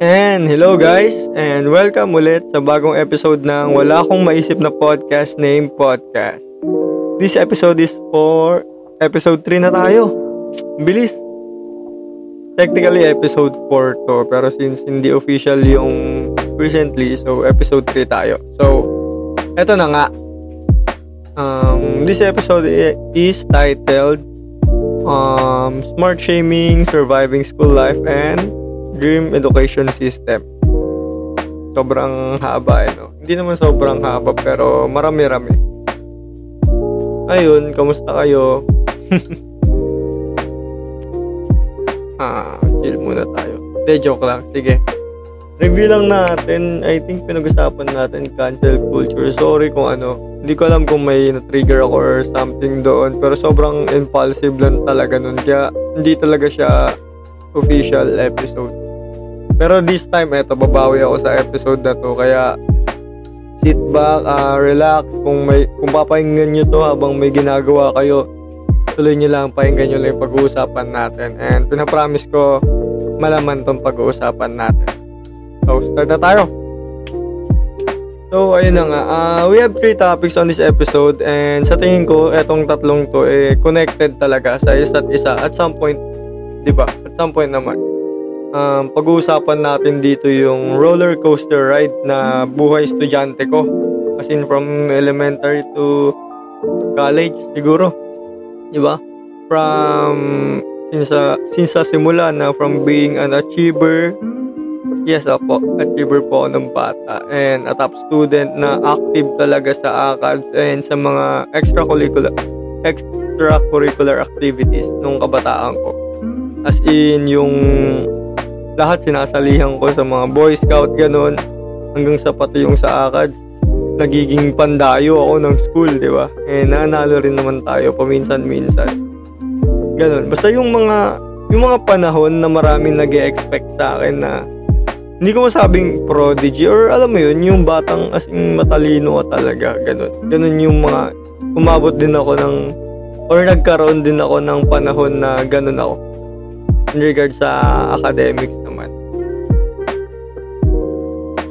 And hello guys, and welcome ulit sa bagong episode ng Wala Akong Maisip na Podcast name Podcast. This episode is for episode 3 na tayo. Bilis. Technically episode 4 to, pero since hindi official yung recently, so episode 3 tayo. So, eto na nga. Um, this episode is titled um, Smart Shaming, Surviving School Life, and Dream Education System. Sobrang haba eh, no? Hindi naman sobrang haba, pero marami-rami. Ayun, kamusta kayo? ah, chill muna tayo. Hindi, joke lang. Sige. Review lang natin. I think pinag-usapan natin cancel culture. Sorry kung ano. Hindi ko alam kung may na-trigger ako or something doon. Pero sobrang impulsive lang talaga nun. Kaya hindi talaga siya official episode. Pero this time, eto, babawi ako sa episode na to. Kaya, sit back, uh, relax. Kung, may, kung papahinggan nyo to habang may ginagawa kayo, tuloy nyo lang, pakinggan nyo lang yung pag-uusapan natin. And pinapromise ko, malaman tong pag-uusapan natin. So, start na tayo. So, ayun na nga. Uh, we have three topics on this episode and sa tingin ko, etong tatlong to eh, connected talaga sa isa't isa at some point, di ba? At some point naman um, pag-uusapan natin dito yung roller coaster ride na buhay estudyante ko. As in from elementary to college siguro. 'Di ba? From since sa, since sa simula na from being an achiever Yes, po. Achiever po ako ng bata. And a top student na active talaga sa ACADS and sa mga extracurricular extracurricular activities nung kabataan ko. As in, yung lahat sinasalihan ko sa mga boy scout ganun hanggang sa pati yung sa akad nagiging pandayo ako ng school di ba eh nanalo rin naman tayo paminsan-minsan ganun basta yung mga yung mga panahon na maraming nag expect sa akin na hindi ko masabing prodigy or alam mo yun, yung batang as in matalino ka talaga, ganun. Ganun yung mga, umabot din ako ng, or nagkaroon din ako ng panahon na ganun ako. In regard sa academics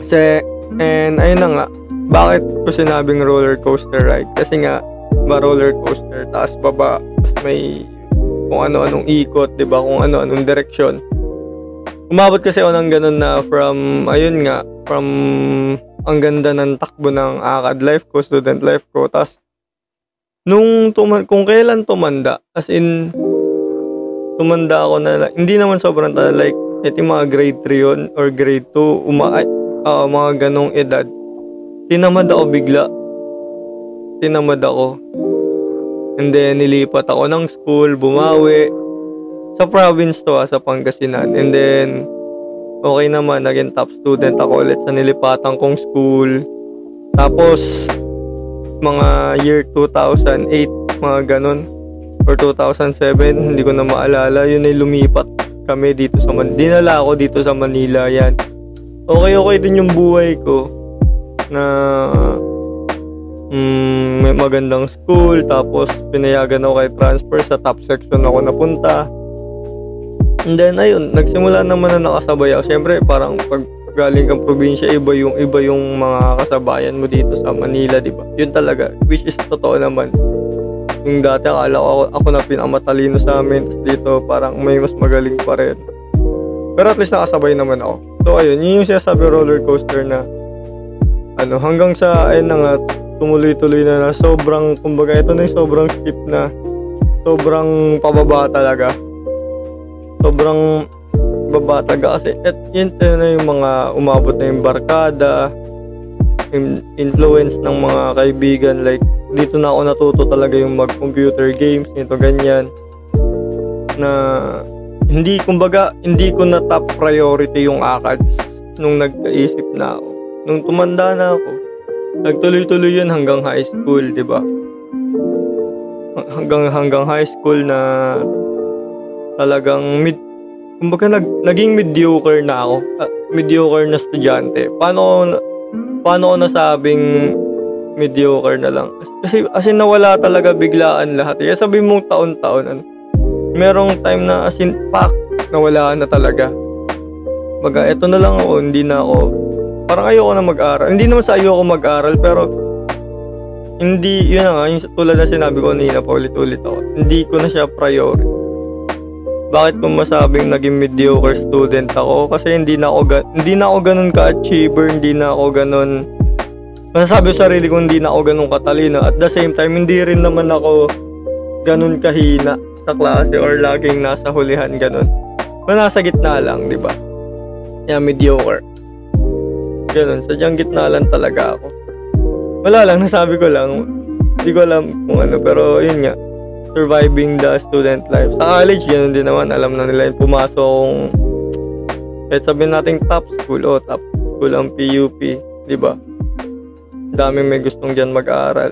kasi, and ayun na nga, bakit ko sinabing roller coaster ride? Kasi nga, ba roller coaster, taas baba, tapos may kung ano-anong ikot, di ba? Kung ano-anong direksyon. Umabot kasi ako ng ganun na from, ayun nga, from ang ganda ng takbo ng akad life ko, student life ko, tapos nung tuman, kung kailan tumanda, as in, tumanda ako na, hindi naman sobrang tanda, like, ito mga grade 3 yun, or grade 2, uma, uh, mga ganong edad, tinamad ako bigla. Tinamad ako. And then, nilipat ako ng school, bumawi. Sa province to, ha, ah, sa Pangasinan. And then, okay naman, naging top student ako ulit sa nilipatan kong school. Tapos, mga year 2008, mga ganon. Or 2007, hindi ko na maalala. Yun ay lumipat kami dito sa Manila. Dinala ako dito sa Manila, yan okay okay din yung buhay ko na mm, may magandang school tapos pinayagan ako kay transfer sa top section ako napunta and then ayun nagsimula naman na nakasabay ako syempre parang pag galing kang probinsya iba yung iba yung mga kasabayan mo dito sa Manila di ba yun talaga which is totoo naman yung dati akala ko ako, ako na pinamatalino sa amin. Dito parang may mas magaling pa rin. Pero at least nakasabay naman ako. So ayun, yun yung sinasabi roller coaster na ano, hanggang sa ayun na nga tumuloy-tuloy na na sobrang kumbaga ito na yung sobrang steep na sobrang pababa talaga. Sobrang baba talaga. Kasi at yun na yung mga umabot na yung barkada influence ng mga kaibigan like dito na ako natuto talaga yung mag computer games nito ganyan na hindi kumbaga hindi ko na top priority yung ACADS nung nagkaisip na ako. Nung tumanda na ako, nagtuloy-tuloy yun hanggang high school, 'di ba? Hanggang hanggang high school na talagang mid kumbaga nag, naging mediocre na ako. Uh, mediocre na estudyante. Paano paano ko nasabing mediocre na lang? Kasi kasi nawala talaga biglaan lahat. Kaya sabi mong taon-taon ano, merong time na as in pack na wala na talaga. Baga, eto na lang ako, hindi na ako, parang ayoko na mag-aral. Hindi naman sa ayoko mag-aral, pero hindi, yun na nga, yung tulad na sinabi ko kanina pa ulit-ulit ako, hindi ko na siya priority. Bakit ko masabing naging mediocre student ako? Kasi hindi na ako, hindi na ako ganun ka-achiever, hindi na ako ganun, masasabi sa sarili ko hindi na ako ganun katalino. At the same time, hindi rin naman ako ganun kahina sa klase or laging nasa hulihan ganun. Pero nasa gitna lang, di ba? Yeah, mediocre. Ganun, sadyang gitna lang talaga ako. Wala lang, nasabi ko lang. Hindi ko alam kung ano, pero yun nga surviving the student life. Sa college, yun din naman. Alam na nila yung pumasok kung kahit sabihin natin top school o oh, top school ang PUP. Di ba? Dami may gustong dyan mag-aaral.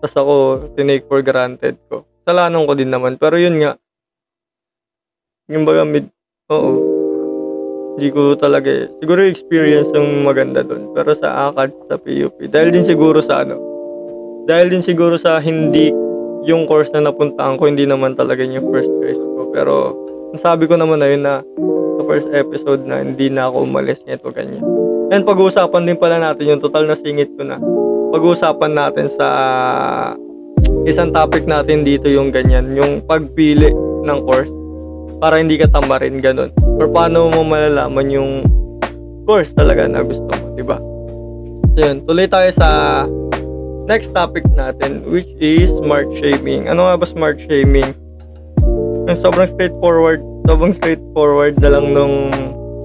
Tapos ako, tinake for granted ko. Salanan ko din naman. Pero yun nga, yung baga mid, oo. Hindi ko talaga, eh. siguro experience yung maganda doon. Pero sa ACAD, sa PUP, dahil din siguro sa ano, dahil din siguro sa hindi yung course na napuntahan ko, hindi naman talaga yung first choice ko. Pero, nasabi ko naman na yun na sa first episode na hindi na ako umalis nito ganyan. And pag-uusapan din pala natin yung total na singit ko na. Pag-uusapan natin sa isang topic natin dito yung ganyan, yung pagpili ng course para hindi ka tamarin ganun. Or paano mo malalaman yung course talaga na gusto mo, di ba? So yun, tuloy tayo sa next topic natin which is smart shaming. Ano nga ba smart shaming? Ang sobrang straightforward, sobrang straightforward na lang nung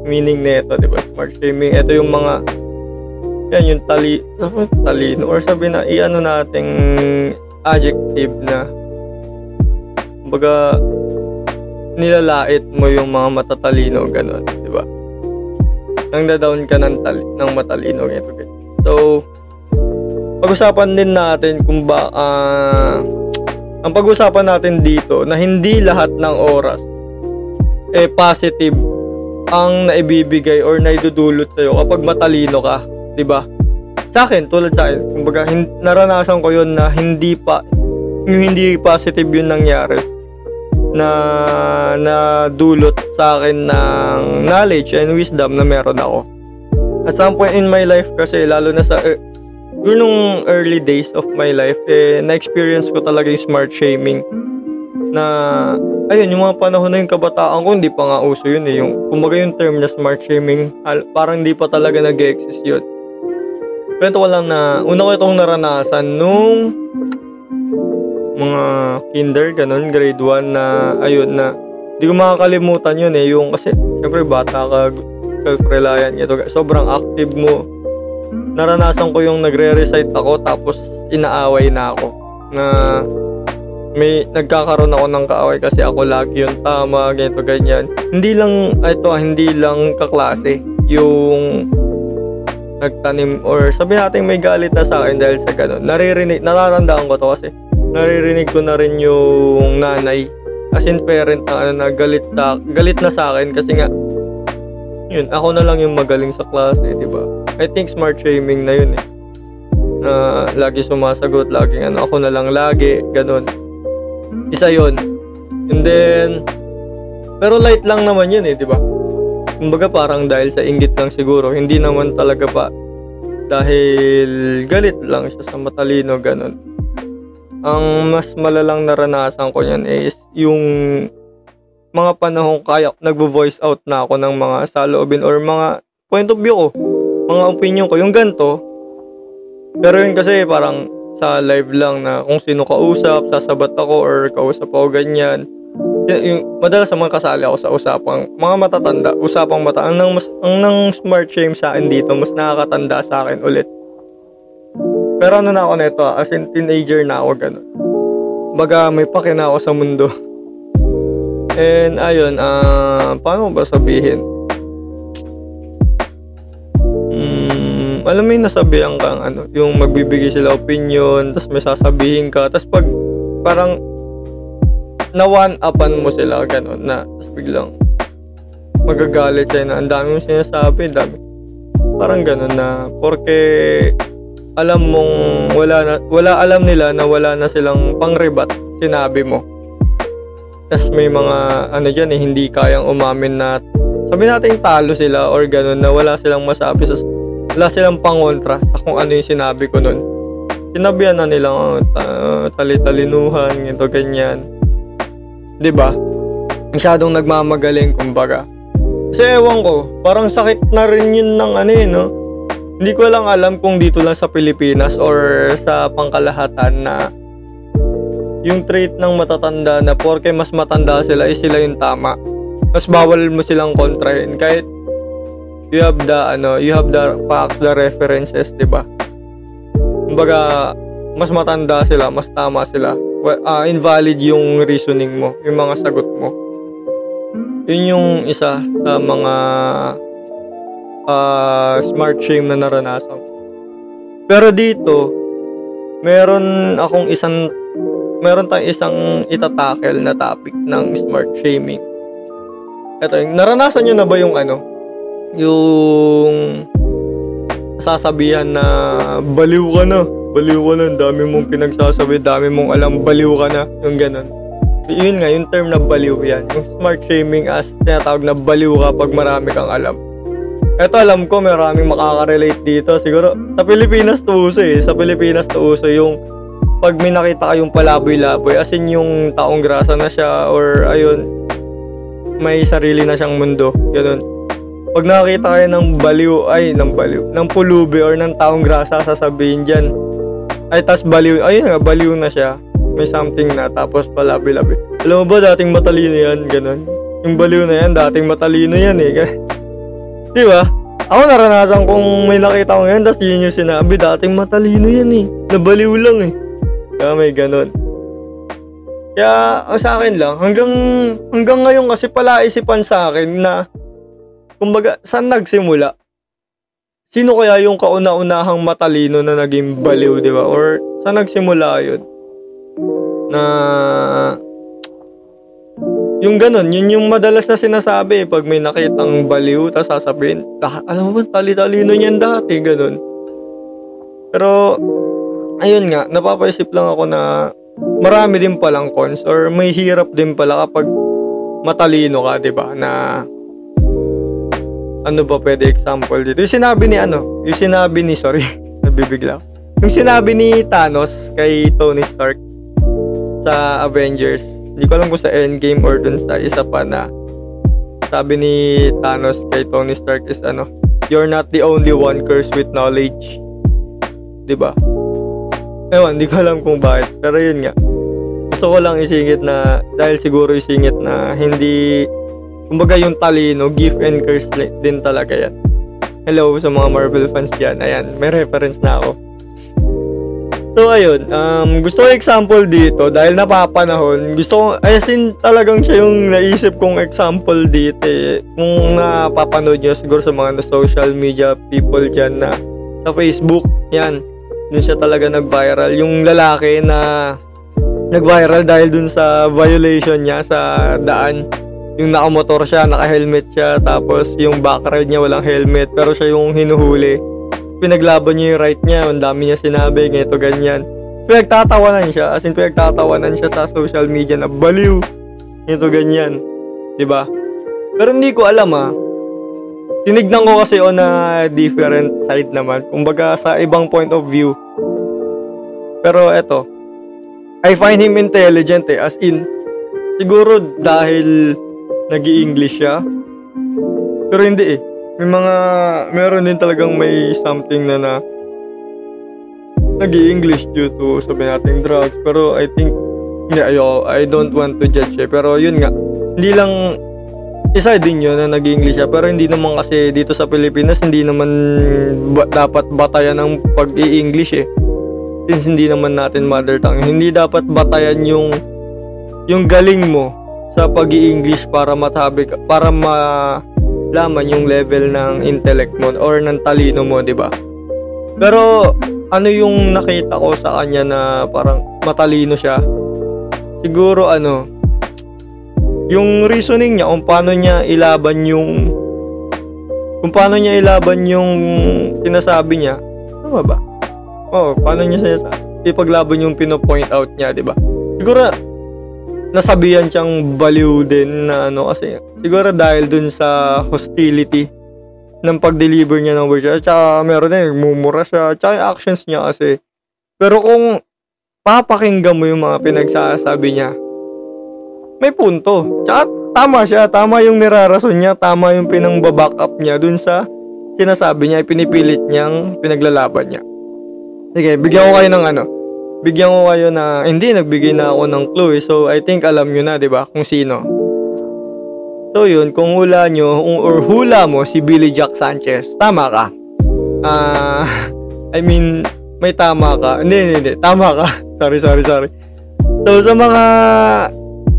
meaning nito, 'di ba? Smart shaming. Ito yung mga yan yung tali, talino or sabi na iano nating adjective na baga nilalait mo yung mga matatalino ganun, 'di ba? Nang down ka ng, tali, ng matalino ganito. So, pag-usapan din natin kung ba uh, ang pag-usapan natin dito na hindi lahat ng oras eh positive ang naibibigay or naidudulot sa'yo kapag matalino ka, 'di ba? Sa akin, tulad sa akin, kumbaga hin- naranasan ko 'yon na hindi pa yung hindi positive 'yun nangyari na na dulot sa akin ng knowledge and wisdom na meron ako. At some point in my life kasi lalo na sa uh, yun nung early days of my life, eh, na-experience ko talaga yung smart shaming. Na, ayun, yung mga panahon na yung kabataan ko, hindi pa nga uso yun eh. Yung, kumaga yung term na smart shaming, parang hindi pa talaga nag-exist yun. Kwento ko lang na, una ko itong naranasan nung mga kinder, ganun, grade 1 na, ayun na, hindi ko makakalimutan yun eh, yung kasi, syempre bata ka, self-reliant, ito, sobrang active mo, naranasan ko yung nagre-recite ako tapos inaaway na ako na may nagkakaroon ako ng kaaway kasi ako lagi yung tama, ganito, ganyan. Hindi lang, ito ah, hindi lang kaklase yung nagtanim or sabi natin may galit na sa akin dahil sa ganun. Naririnig, natatandaan ko to kasi naririnig ko na rin yung nanay as in parent na ano na galit na, galit na sa akin kasi nga yun, ako na lang yung magaling sa klase, di ba? I think smart shaming na yun eh. Na lagi sumasagot, laging ano, ako na lang lagi, ganun. Isa yun. And then, pero light lang naman yun eh, di ba? Kumbaga parang dahil sa inggit lang siguro, hindi naman talaga pa dahil galit lang siya sa matalino, ganun. Ang mas malalang naranasan ko niyan is yung mga panahon kaya nagvo-voice out na ako ng mga saloobin or mga point of view ko mga opinion ko, yung ganto. Pero yun kasi parang sa live lang na kung sino kausap, sasabat ako or kausap ako ganyan. Yung, madalas mga kasali ako sa usapang mga matatanda, usapang mata. Ang nang, mas, ang nang smart shame sa akin dito, mas nakakatanda sa akin ulit. Pero ano na ako nito, as in teenager na ako ganun. Baga may pake ako sa mundo. And ayun, uh, paano ba sabihin? Alam mo yung nasabihan kang ano, yung magbibigay sila opinion, tapos may sasabihin ka, tapos pag parang na one upan mo sila ganun na tapos biglang magagalit siya na ang dami mong sinasabi, dami. Parang ganun na porque alam mong wala na, wala alam nila na wala na silang pangrebat sinabi mo. Tapos may mga ano diyan eh hindi kayang umamin na sabi natin talo sila or ganun na wala silang masabi sa wala silang pangontra sa kung ano yung sinabi ko nun. Sinabihan na nila, oh, ta- tali-talinuhan, ito ganyan. ba? Masyadong nagmamagaling kumbaga. Kasi ewan ko, parang sakit na rin yun ng ano eh, no? Hindi ko lang alam kung dito lang sa Pilipinas or sa pangkalahatan na yung trait ng matatanda na porke mas matanda sila, is sila yung tama. Mas bawal mo silang kontrahin kahit you have the ano, you have the facts, the references, 'di ba? Kumbaga, mas matanda sila, mas tama sila. Well, uh, invalid yung reasoning mo, yung mga sagot mo. Yun yung isa sa mga uh, smart shame na naranasan Pero dito, meron akong isang meron tayong isang itatakel na topic ng smart shaming. Ito, naranasan nyo na ba yung ano? Yung sasabihan na baliw ka na. Baliw ka na. Dami mong pinagsasabi. Dami mong alam. Baliw ka na. Yung ganun. Yun nga, yung term na baliw yan. Yung smart shaming as tinatawag na baliw ka pag marami kang alam. Ito alam ko maraming makaka-relate dito. Siguro sa Pilipinas to uso eh. Sa Pilipinas to uso yung pag may nakita kayong palaboy-laboy as in yung taong grasa na siya or ayun may sarili na siyang mundo. Ganun. Pag nakakita kayo ng baliw, ay, ng baliw, ng pulubi or ng taong grasa, sasabihin dyan, ay, tas baliw, ayun nga, baliw na siya. May something na, tapos palabi-labi. Alam mo ba, dating matalino yan, ganun. Yung baliw na yan, dating matalino yan eh. Di ba? Ako naranasan kong may nakita ko ngayon, tapos yun yung sinabi, dating matalino yan eh. Nabaliw lang eh. Kaya may ganun. Kaya ang sa akin lang, hanggang, hanggang ngayon kasi pala isipan sa akin na, kumbaga, saan nagsimula? Sino kaya yung kauna-unahang matalino na naging baliw, di ba? Or saan nagsimula yun? Na yung ganun, yun yung madalas na sinasabi pag may nakitang baliw, tapos sasabihin, ah, alam mo ba, tali-talino niyan dati, ganun. Pero, ayun nga, napapaisip lang ako na marami din palang cons or may hirap din pala kapag matalino ka, di ba, na ano ba pwede example dito? Yung sinabi ni ano, yung sinabi ni, sorry, nabibigla. Yung sinabi ni Thanos kay Tony Stark sa Avengers, hindi ko alam kung sa Endgame or dun sa isa pa na sabi ni Thanos kay Tony Stark is ano, you're not the only one cursed with knowledge. 'Di ba? Ewan, hindi ko alam kung bakit. Pero yun nga. Gusto ko lang isingit na, dahil siguro isingit na hindi, kumbaga yung talino, gift and curse din talaga yan. Hello sa mga Marvel fans dyan. Ayan, may reference na ako. So ayun, um, gusto ko example dito dahil napapanahon. Gusto ko, as in talagang siya yung naisip kong example dito eh. Kung napapanood nyo siguro sa mga social media people dyan na sa Facebook, yan. Dun siya talaga nag-viral. Yung lalaki na nag-viral dahil dun sa violation niya sa daan. Yung nakamotor siya, naka-helmet siya, tapos yung backride niya walang helmet, pero siya yung hinuhuli pinaglaban niya yung right niya, ang dami niya sinabi, ganito, ganyan. Pinagtatawanan siya, as in pinagtatawanan siya sa social media na baliw, ganito, ganyan. ba? Diba? Pero hindi ko alam ah. Tinignan ko kasi on a different side naman. Kumbaga sa ibang point of view. Pero eto, I find him intelligent eh. As in, siguro dahil nag english siya. Pero hindi eh may mga, meron din talagang may something na na nag english due to sabi natin drugs. Pero I think, hindi, ayo, I don't want to judge eh. Pero yun nga, hindi lang, isa din yun na nag english siya. Pero hindi naman kasi dito sa Pilipinas, hindi naman ba- dapat batayan ng pag-i-English eh. Since hindi naman natin mother tongue. Hindi dapat batayan yung, yung galing mo sa pag-i-English para matabi para ma laman yung level ng intellect mo or ng talino mo, 'di ba? Pero ano yung nakita ko sa kanya na parang matalino siya? Siguro ano, yung reasoning niya kung paano niya ilaban yung kung paano niya ilaban yung sinasabi niya. Tama ba? Oh, paano niya siya ipaglaban yung pino-point out niya, 'di ba? Siguro nasabihan siyang baliw din na ano kasi siguro dahil dun sa hostility ng pag-deliver niya ng words. At saka meron din, mumura siya. At actions niya kasi. Pero kung papakinggan mo yung mga pinagsasabi niya, may punto. Tsaka tama siya. Tama yung nirarason niya. Tama yung pinang-back up niya dun sa sinasabi niya. Pinipilit niyang pinaglalaban niya. Sige, bigyan ko kayo ng ano. Bigyan ko kayo na, hindi, nagbigay na ako ng clue. Eh. So, I think alam nyo na, di ba, kung sino. So yun, kung hula nyo, or hula mo si Billy Jack Sanchez, tama ka. Ah, uh, I mean, may tama ka. Hindi, hindi, hindi. Tama ka. sorry, sorry, sorry. So sa mga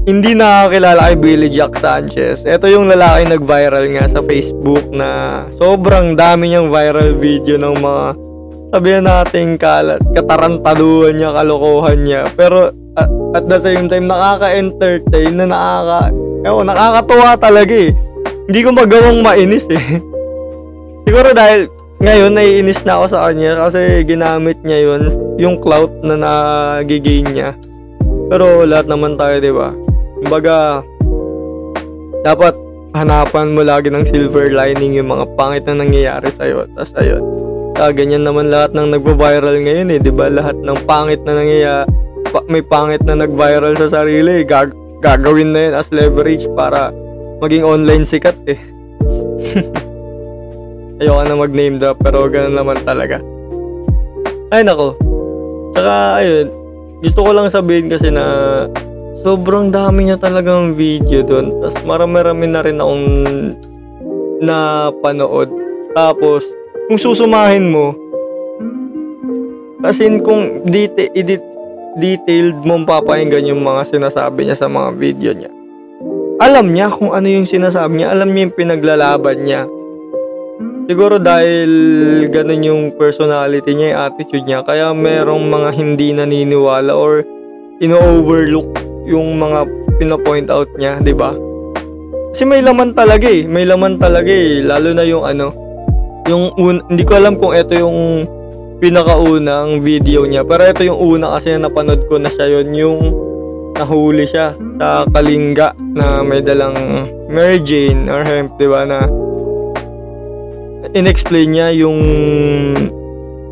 hindi nakakilala kay Billy Jack Sanchez, ito yung lalaki nag-viral nga sa Facebook na sobrang dami niyang viral video ng mga sabihin natin kalat, katarantaduhan niya, kalokohan niya. Pero at, at the same time, nakaka-entertain na nakaka Ewan, nakakatuwa talaga eh. Hindi ko magawang mainis eh. Siguro dahil ngayon naiinis na ako sa kanya kasi ginamit niya yun, yung clout na nagigain niya. Pero lahat naman tayo, di ba? Kumbaga, dapat hanapan mo lagi ng silver lining yung mga pangit na nangyayari sa'yo. Tapos ayun, kaya ganyan naman lahat ng nagbo-viral ngayon eh, di ba? Lahat ng pangit na nangyayari, pa- may pangit na nag-viral sa sarili, gag gagawin na yun as leverage para maging online sikat eh. Ayoko na mag-name drop pero ganun naman talaga. Ay nako. Saka ayun, gusto ko lang sabihin kasi na sobrang dami niya talagang video doon. Tapos marami-rami na rin akong napanood. Tapos, kung susumahin mo, as in kung dite, edit, detailed mong papakinggan yung mga sinasabi niya sa mga video niya. Alam niya kung ano yung sinasabi niya, alam niya yung pinaglalaban niya. Siguro dahil ganun yung personality niya, yung attitude niya, kaya merong mga hindi naniniwala or ino-overlook yung mga pinapoint out niya, di ba? Kasi may laman talaga eh, may laman talaga eh, lalo na yung ano, yung un- hindi ko alam kung ito yung pinakaunang video niya. Pero ito yung una kasi na napanood ko na siya yon yung nahuli siya sa Kalinga na may dalang Mary Jane or hemp, di ba, na inexplain niya yung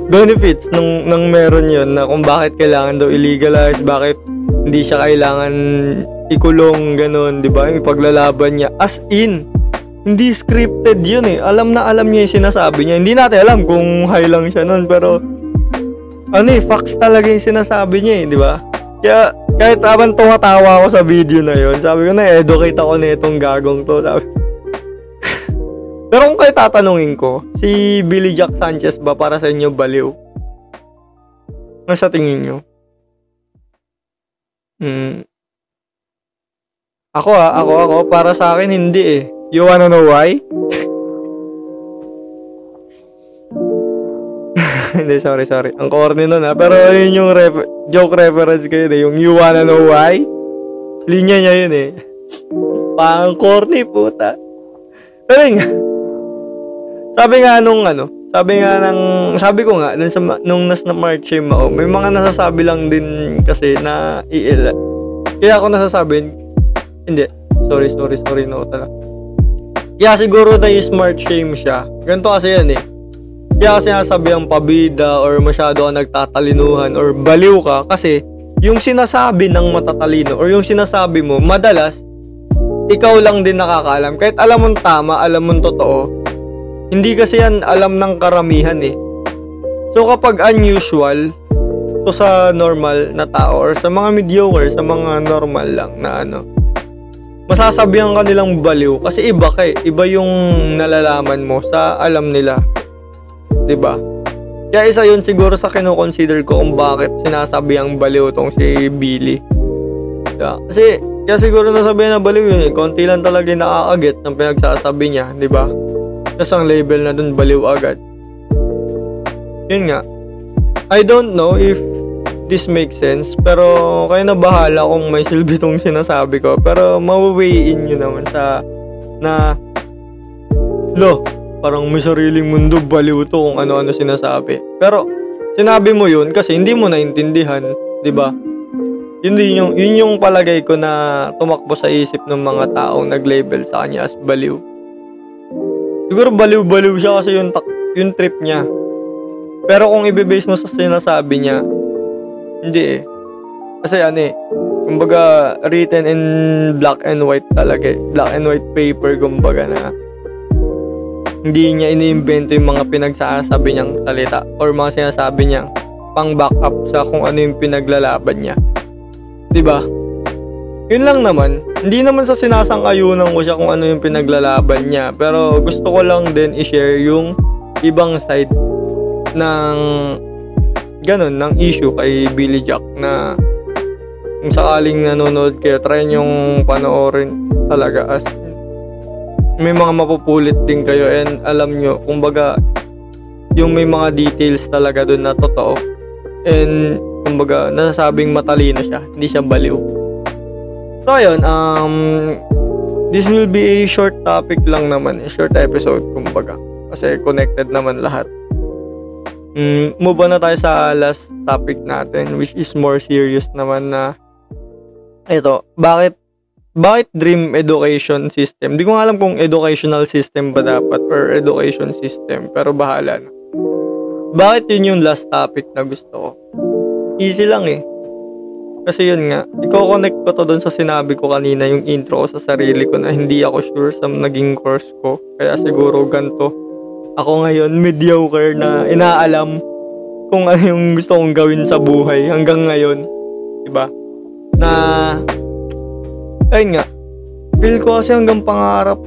benefits ng, ng meron yon na kung bakit kailangan daw illegalize, bakit hindi siya kailangan ikulong, ganun, di ba? Yung paglalaban niya. As in, hindi scripted yun eh. Alam na alam niya yung sinasabi niya. Hindi natin alam kung high lang siya nun, pero ano eh, facts talaga yung sinasabi niya eh, di ba? Kaya kahit habang tumatawa ako sa video na yon sabi ko na educate ako na itong gagong to. Sabi. pero kung kayo tatanungin ko, si Billy Jack Sanchez ba para sa inyo baliw? Ano sa tingin nyo? Hmm. Ako ah, ako ako, para sa akin hindi eh. You wanna know why? Hindi, sorry, sorry. Ang corny nun ha. Pero yun yung ref- joke reference kayo eh. Yung you wanna know why? Linya niya yun eh. Pang corny puta. Pero nga. Sabi nga nung ano, sabi nga ng, sabi ko nga, dun sa, nung nas na March ako, may mga nasasabi lang din kasi na iil. Kaya ako nasasabi, hindi, sorry, sorry, sorry, no, talaga. Kaya siguro na yung smart shame siya. Ganito kasi yan eh. Kaya kasi nasabi ang pabida or masyado ka nagtatalinuhan or baliw ka kasi yung sinasabi ng matatalino or yung sinasabi mo, madalas, ikaw lang din nakakaalam. Kahit alam mong tama, alam mong totoo, hindi kasi yan alam ng karamihan eh. So kapag unusual, to sa normal na tao or sa mga mediocre, sa mga normal lang na ano, masasabihan ka nilang baliw kasi iba kay iba yung nalalaman mo sa alam nila. 'di ba kaya isa yun siguro sa kino-consider ko kung bakit sinasabi ang baliw tong si Billy. Yeah. kasi kaya siguro nasabi na baliw yun eh. Konti lang talaga yung nakakaget ng pinagsasabi niya 'di ba tapos ang label na dun baliw agad. Yun nga. I don't know if this makes sense. Pero kayo na bahala kung may silbi tong sinasabi ko. Pero mawaweigh in nyo naman sa na lo, parang may sariling mundo, baliw to kung ano-ano sinasabi. Pero sinabi mo yun kasi hindi mo naintindihan, 'di ba? Yun, yung, yun yung palagay ko na tumakbo sa isip ng mga taong nag-label sa kanya as baliw. Siguro baliw-baliw siya kasi yung, yung trip niya. Pero kung i-base mo sa sinasabi niya, hindi eh. Kasi ano eh, kumbaga written in black and white talaga eh. Black and white paper kumbaga na hindi niya iniimbento yung mga pinagsasabi niyang salita or mga sinasabi niya pang back up sa kung ano yung pinaglalaban niya. ba? Yun lang naman. Hindi naman sa sinasang-ayunan ko siya kung ano yung pinaglalaban niya. Pero gusto ko lang din i-share yung ibang side ng ganun, ng issue kay Billy Jack na kung sakaling nanonood kayo, try yung panoorin talaga. As may mga mapupulit din kayo and alam nyo, kumbaga yung may mga details talaga doon na totoo. And kumbaga nasasabing matalino siya hindi siya baliw. So ayun um this will be a short topic lang naman a short episode kumbaga. Kasi connected naman lahat mm, move on na tayo sa last topic natin which is more serious naman na ito bakit bakit dream education system? Hindi ko alam kung educational system ba dapat or education system pero bahala na. Bakit yun yung last topic na gusto ko? Easy lang eh. Kasi yun nga, i-connect ko to doon sa sinabi ko kanina yung intro ko sa sarili ko na hindi ako sure sa naging course ko. Kaya siguro ganto. Ako ngayon mediocre na inaalam kung ano yung gusto kong gawin sa buhay hanggang ngayon. Diba? Na, ayun nga, feel ko kasi hanggang pangarap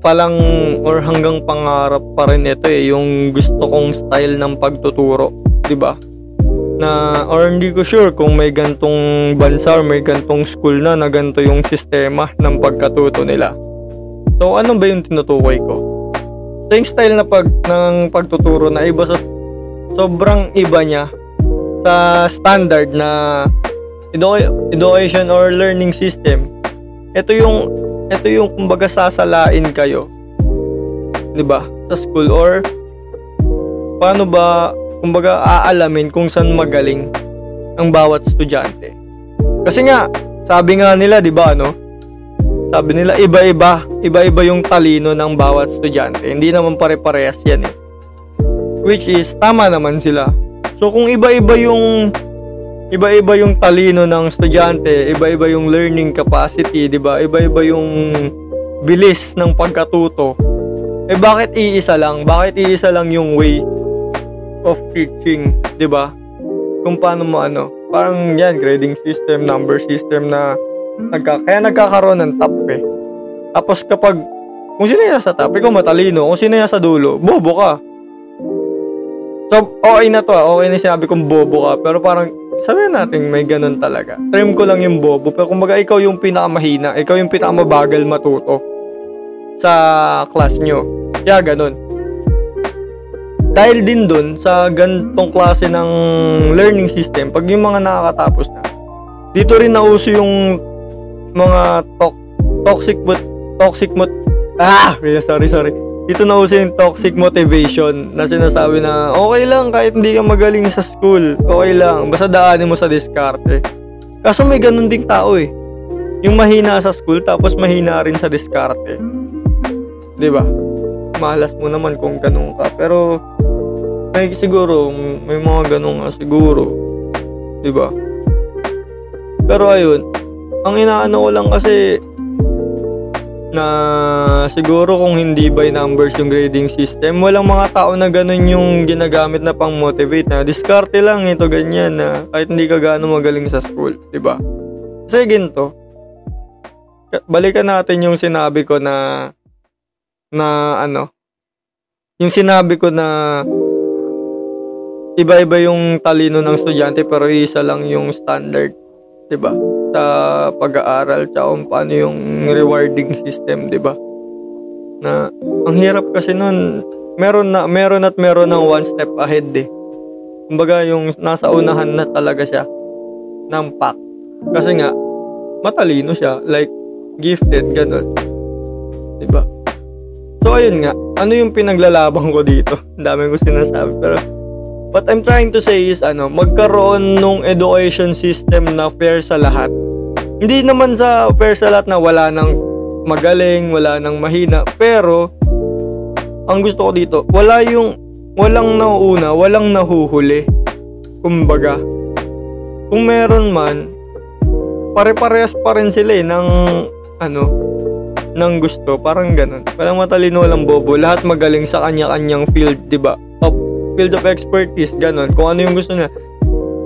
pa lang or hanggang pangarap pa rin ito eh, yung gusto kong style ng pagtuturo. 'di ba? na or hindi ko sure kung may gantong bansa or may gantong school na na ganto yung sistema ng pagkatuto nila. So ano ba yung tinutukoy ko? So yung style na pag ng pagtuturo na iba sa sobrang iba niya sa standard na education or learning system. Ito yung ito yung kumbaga sasalain kayo. 'Di ba? Sa school or paano ba kumbaga aalamin kung saan magaling ang bawat estudyante. Kasi nga, sabi nga nila, 'di ba, ano? Sabi nila iba-iba, iba-iba yung talino ng bawat estudyante. Hindi naman pare-parehas 'yan eh. Which is tama naman sila. So kung iba-iba yung iba-iba yung talino ng estudyante, iba-iba yung learning capacity, 'di ba? Iba-iba yung bilis ng pagkatuto. Eh bakit iisa lang? Bakit iisa lang yung way of teaching, 'di ba? Kung paano mo ano, parang yan grading system, number system na nagka, kaya nagkakaroon ng top eh. Tapos kapag kung sino yan sa top, ikaw matalino. Kung sino yan sa dulo, bobo ka. So, okay na to ah. Okay na sinabi kong bobo ka. Pero parang, sabihin natin may ganun talaga. Trim ko lang yung bobo. Pero kumbaga, ikaw yung pinakamahina. Ikaw yung pinakamabagal matuto sa class nyo. Kaya ganun dahil din dun sa gantong klase ng learning system, pag yung mga nakakatapos na, dito rin nauso yung mga to- toxic but toxic mot ah! Sorry sorry dito nauso yung toxic motivation na sinasabi na okay lang kahit hindi ka magaling sa school okay lang. Basta daanin mo sa diskarte. Kaso may ganun ding tao eh. Yung mahina sa school tapos mahina rin sa diskarte. 'di ba? Malas mo naman kung ganun ka. Pero may siguro, may mga ganun nga siguro. 'Di ba? Pero ayun, ang inaano ko lang kasi na siguro kung hindi by numbers yung grading system, walang mga tao na ganun yung ginagamit na pang motivate na diskarte lang ito ganyan na kahit hindi ka gaano magaling sa school, 'di ba? Kasi ginto. Balikan natin yung sinabi ko na na ano, yung sinabi ko na iba-iba yung talino ng estudyante pero isa lang yung standard, 'di ba? Sa pag-aaral tsaka kung paano yung rewarding system, 'di ba? Na ang hirap kasi noon, meron na meron at meron ng one step ahead eh. Kumbaga yung nasa unahan na talaga siya ng pack. Kasi nga matalino siya, like gifted ganun. 'Di ba? So ayun nga, ano yung pinaglalaban ko dito? Ang dami ko sinasabi pero What I'm trying to say is, ano, magkaroon nung education system na fair sa lahat. Hindi naman sa fair sa lahat na wala nang magaling, wala nang mahina. Pero, ang gusto ko dito, wala yung, walang nauuna, walang nahuhuli. Kumbaga, kung meron man, pare-parehas pa rin sila eh, ng, ano, ng gusto. Parang ganun. Walang matalino, walang bobo. Lahat magaling sa kanya-kanyang field, di ba? Field of expertise, ganun. Kung ano yung gusto niya.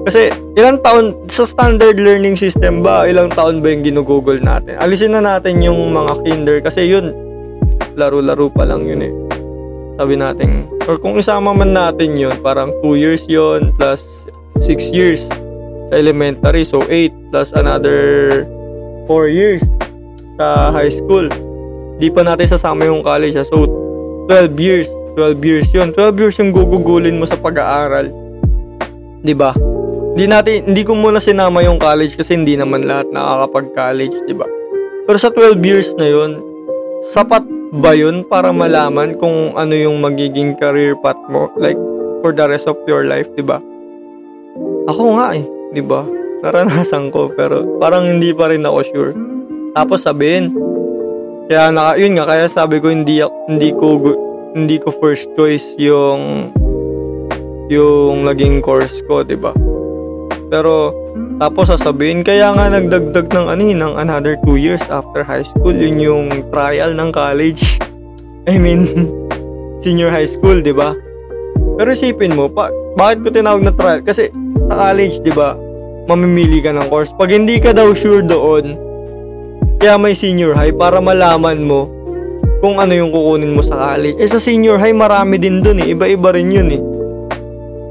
Kasi, ilang taon, sa standard learning system ba, ilang taon ba yung ginugugol natin? Alisin na natin yung mga kinder, kasi yun, laro-laro pa lang yun eh. Sabi natin, or kung isama man natin yun, parang 2 years yun, plus 6 years sa elementary, so 8, plus another 4 years sa high school. Di pa natin sasama yung college, so 12 years 12 years yun. 12 years yung gugugulin mo sa pag-aaral. 'Di ba? Hindi natin hindi ko muna sinama yung college kasi hindi naman lahat nakakapag-college, 'di ba? Pero sa 12 years na yun, sapat ba yun para malaman kung ano yung magiging career path mo like for the rest of your life, 'di ba? Ako nga eh, 'di ba? Naranasan ko pero parang hindi pa rin ako sure. Tapos sabihin, kaya naka, yun nga, kaya sabi ko hindi, hindi ko hindi ko first choice yung yung naging course ko, 'di ba? Pero tapos sasabihin kaya nga nagdagdag ng ano ng another 2 years after high school, yun yung trial ng college. I mean, senior high school, 'di ba? Pero isipin mo, pa, bakit ko tinawag na trial? Kasi sa college, 'di ba? Mamimili ka ng course. Pag hindi ka daw sure doon, kaya may senior high para malaman mo kung ano yung kukunin mo sa college. Eh sa senior high marami din doon eh. Iba-iba rin yun eh.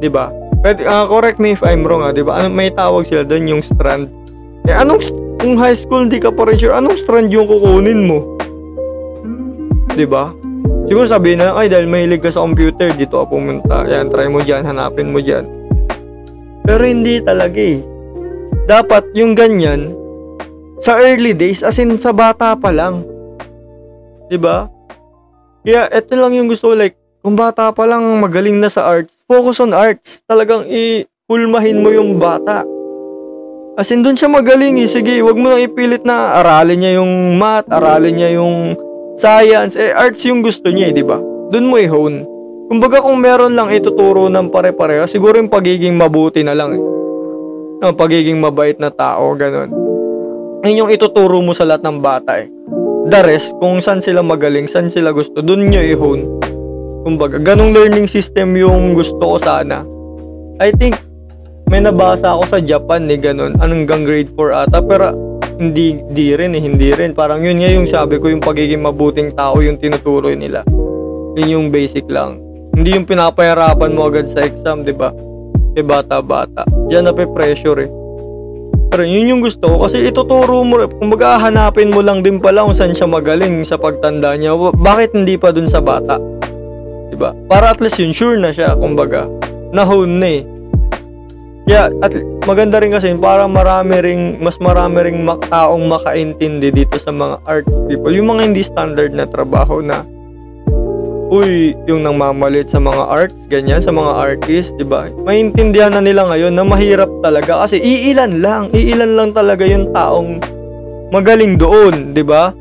'Di ba? But uh, correct me if I'm wrong ah, 'di ba? Ano may tawag sila doon yung strand. Eh anong kung high school hindi ka pa rin sure, anong strand yung kukunin mo? 'Di ba? Siguro sabihin na, ay dahil mahilig ka sa computer, dito ka pumunta. Yan, try mo dyan, hanapin mo dyan. Pero hindi talaga eh. Dapat yung ganyan, sa early days, as in sa bata pa lang, 'Di ba? Kaya ito lang yung gusto like kung bata pa lang magaling na sa arts, focus on arts. Talagang i-hulmahin mo yung bata. As in, doon siya magaling eh. Sige, wag mo nang ipilit na aralin niya yung math, aralin niya yung science. Eh, arts yung gusto niya eh, di ba? Doon mo i-hone. Kumbaga kung meron lang ituturo ng pare-pareho, siguro yung pagiging mabuti na lang eh. Ang pagiging mabait na tao, ganun. Yun yung ituturo mo sa lahat ng bata eh the rest, kung saan sila magaling, saan sila gusto, dun nyo i-hone. Kumbaga, ganong learning system yung gusto ko sana. I think, may nabasa ako sa Japan ni eh, ganun, hanggang grade 4 ata, pero hindi, hindi rin eh, hindi rin. Parang yun nga yung sabi ko, yung pagiging mabuting tao yung tinuturo nila. Yun yung basic lang. Hindi yung pinapahirapan mo agad sa exam, di ba? Kay bata-bata. Diyan na pressure eh. Pero yun yung gusto ko kasi ituturo mo, kumbaga hanapin mo lang din pala kung saan siya magaling sa pagtanda niya. Bakit hindi pa dun sa bata? 'Di ba? Para at least yun sure na siya, kumbaga. Nahon na eh. Kaya at maganda rin kasi para marami ring mas marami ring taong makaintindi dito sa mga arts people. Yung mga hindi standard na trabaho na uy, yung nang mamalit sa mga arts, ganyan, sa mga artists, di ba? Maintindihan na nila ngayon na mahirap talaga kasi iilan lang, iilan lang talaga yung taong magaling doon, di ba?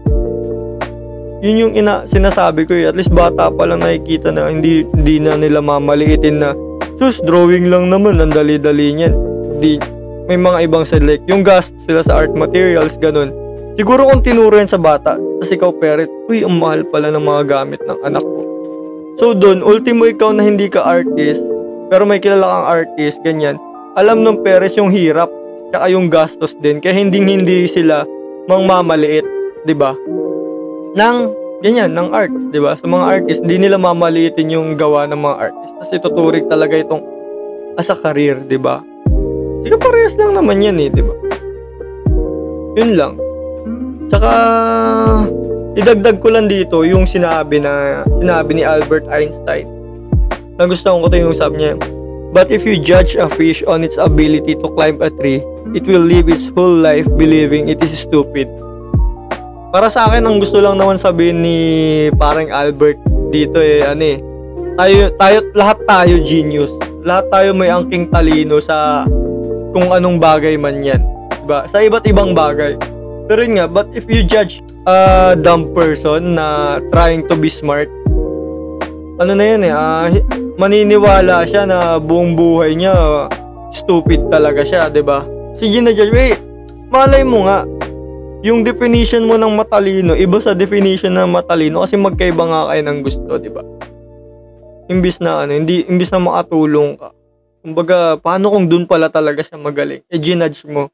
Yun yung ina, sinasabi ko eh, at least bata pa lang nakikita na hindi, hindi na nila mamaliitin na sus, drawing lang naman, ang dali-dali niyan. Di, may mga ibang select. Yung gast sila sa art materials, ganun. Siguro kung tinuro yan sa bata, tapos ikaw parent, uy, ang mahal pala ng mga gamit ng anak ko. So doon, ultimo ikaw na hindi ka artist, pero may kilala kang artist, ganyan. Alam ng parents yung hirap, tsaka yung gastos din, kaya hindi hindi sila mangmamaliit, 'di ba? Nang ganyan ng arts, 'di ba? Sa mga artist, hindi nila mamaliitin yung gawa ng mga artist kasi tuturing talaga itong as a career, 'di ba? Sige parehas lang naman 'yan eh, 'di ba? Yun lang. Tsaka Idagdag ko lang dito yung sinabi na sinabi ni Albert Einstein. Nagustuhan ko 'to yung sabi niya. But if you judge a fish on its ability to climb a tree, it will live its whole life believing it is stupid. Para sa akin, ang gusto lang naman sabihin ni parang Albert dito eh, ano eh, tayo, tayo, lahat tayo genius. lahat tayo may angking talino sa kung anong bagay man yan. Diba? Sa iba't ibang bagay. Pero yun nga, but if you judge a dumb person na trying to be smart, ano na yun eh, uh, maniniwala siya na buong buhay niya stupid talaga siya, 'di ba? Si Gina Judge, eh, malay mo nga, yung definition mo ng matalino, iba sa definition ng matalino kasi magkaiba nga kayo ng gusto, 'di ba? Imbis na ano, hindi imbis na makatulong ka. Kumbaga, paano kung dun pala talaga siya magaling? Eh, ginudge mo.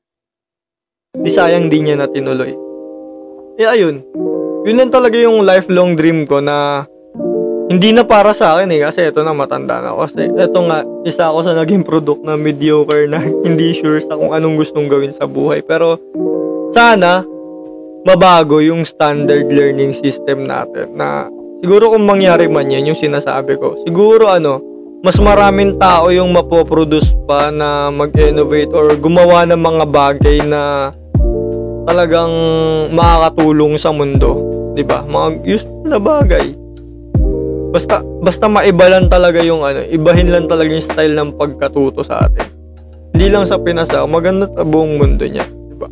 Di sayang din niya na tinuloy. Eh, ayun. Yun lang talaga yung lifelong dream ko na hindi na para sa akin eh kasi ito na matanda na ako. Kasi ito nga, isa ako sa naging product na mediocre na hindi sure sa kung anong gustong gawin sa buhay. Pero sana mabago yung standard learning system natin na siguro kung mangyari man yan yung sinasabi ko. Siguro ano, mas maraming tao yung mapoproduce pa na mag-innovate or gumawa ng mga bagay na talagang makakatulong sa mundo. 'di ba? Mga useful na bagay. Basta basta maiba lang talaga yung ano, ibahin lang talaga yung style ng pagkatuto sa atin. Hindi lang sa Pinas, ah, maganda sa buong mundo niya, di ba?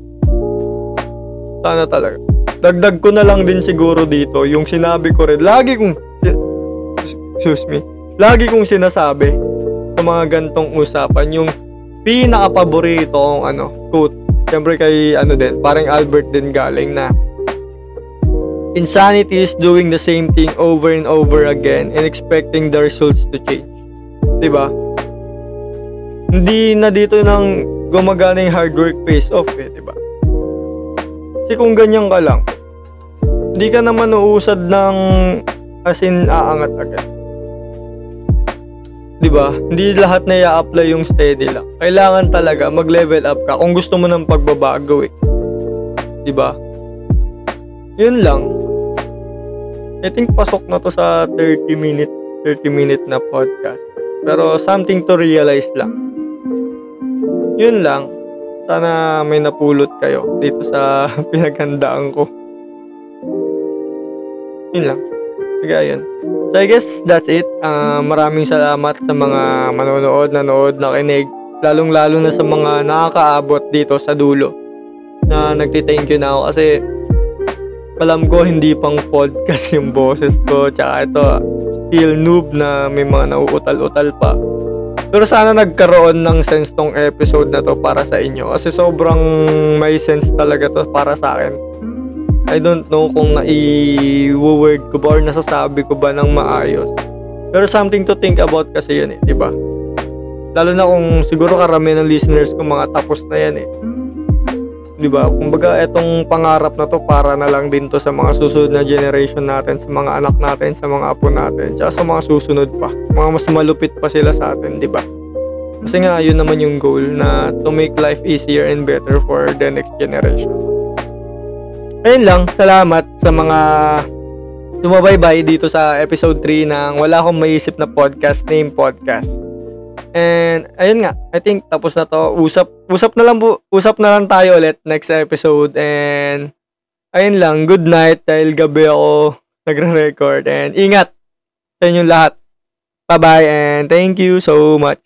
Sana talaga. Dagdag ko na lang din siguro dito yung sinabi ko rin. Lagi kong excuse me. Lagi kong sinasabi sa mga gantong usapan yung pinaka-paborito kong ano, quote. Siyempre kay ano din, parang Albert din galing na Insanity is doing the same thing over and over again and expecting the results to change. 'Di ba? Hindi na dito nang gumagana yung hard work pays off eh, 'di ba? Kasi kung ganyan ka lang, hindi ka naman uusad ng as in aangat agad. 'Di ba? Hindi lahat na i-apply yung steady lang. Kailangan talaga mag-level up ka kung gusto mo ng pagbabago eh. 'Di ba? Yun lang. I think pasok na to sa 30 minute 30 minute na podcast. Pero something to realize lang. Yun lang. Sana may napulot kayo dito sa pinaghandaan ko. Yun lang. Kaya yun. So I guess that's it. Uh, maraming salamat sa mga manonood, nanood, nakinig. Lalong-lalo na sa mga nakakaabot dito sa dulo. Na nagti-thank you na ako kasi alam ko hindi pang podcast yung boses ko tsaka ito still noob na may mga nauutal-utal pa pero sana nagkaroon ng sense tong episode na to para sa inyo kasi sobrang may sense talaga to para sa akin I don't know kung nai-word ko ba or nasasabi ko ba ng maayos pero something to think about kasi yun eh, di ba? Lalo na kung siguro karamihan ng listeners ko mga tapos na yan eh 'di ba? Kumbaga etong pangarap na to para na lang din to sa mga susunod na generation natin, sa mga anak natin, sa mga apo natin, tsaka sa mga susunod pa. Mga mas malupit pa sila sa atin, 'di ba? Kasi nga yun naman yung goal na to make life easier and better for the next generation. Ayun lang, salamat sa mga sumabaybay dito sa episode 3 ng wala akong maisip na podcast name podcast. And ayun nga, I think tapos na to. Usap usap na lang po, usap na lang tayo ulit next episode and ayun lang, good night dahil gabi ako nagre-record and ingat sa inyong lahat. Bye-bye and thank you so much.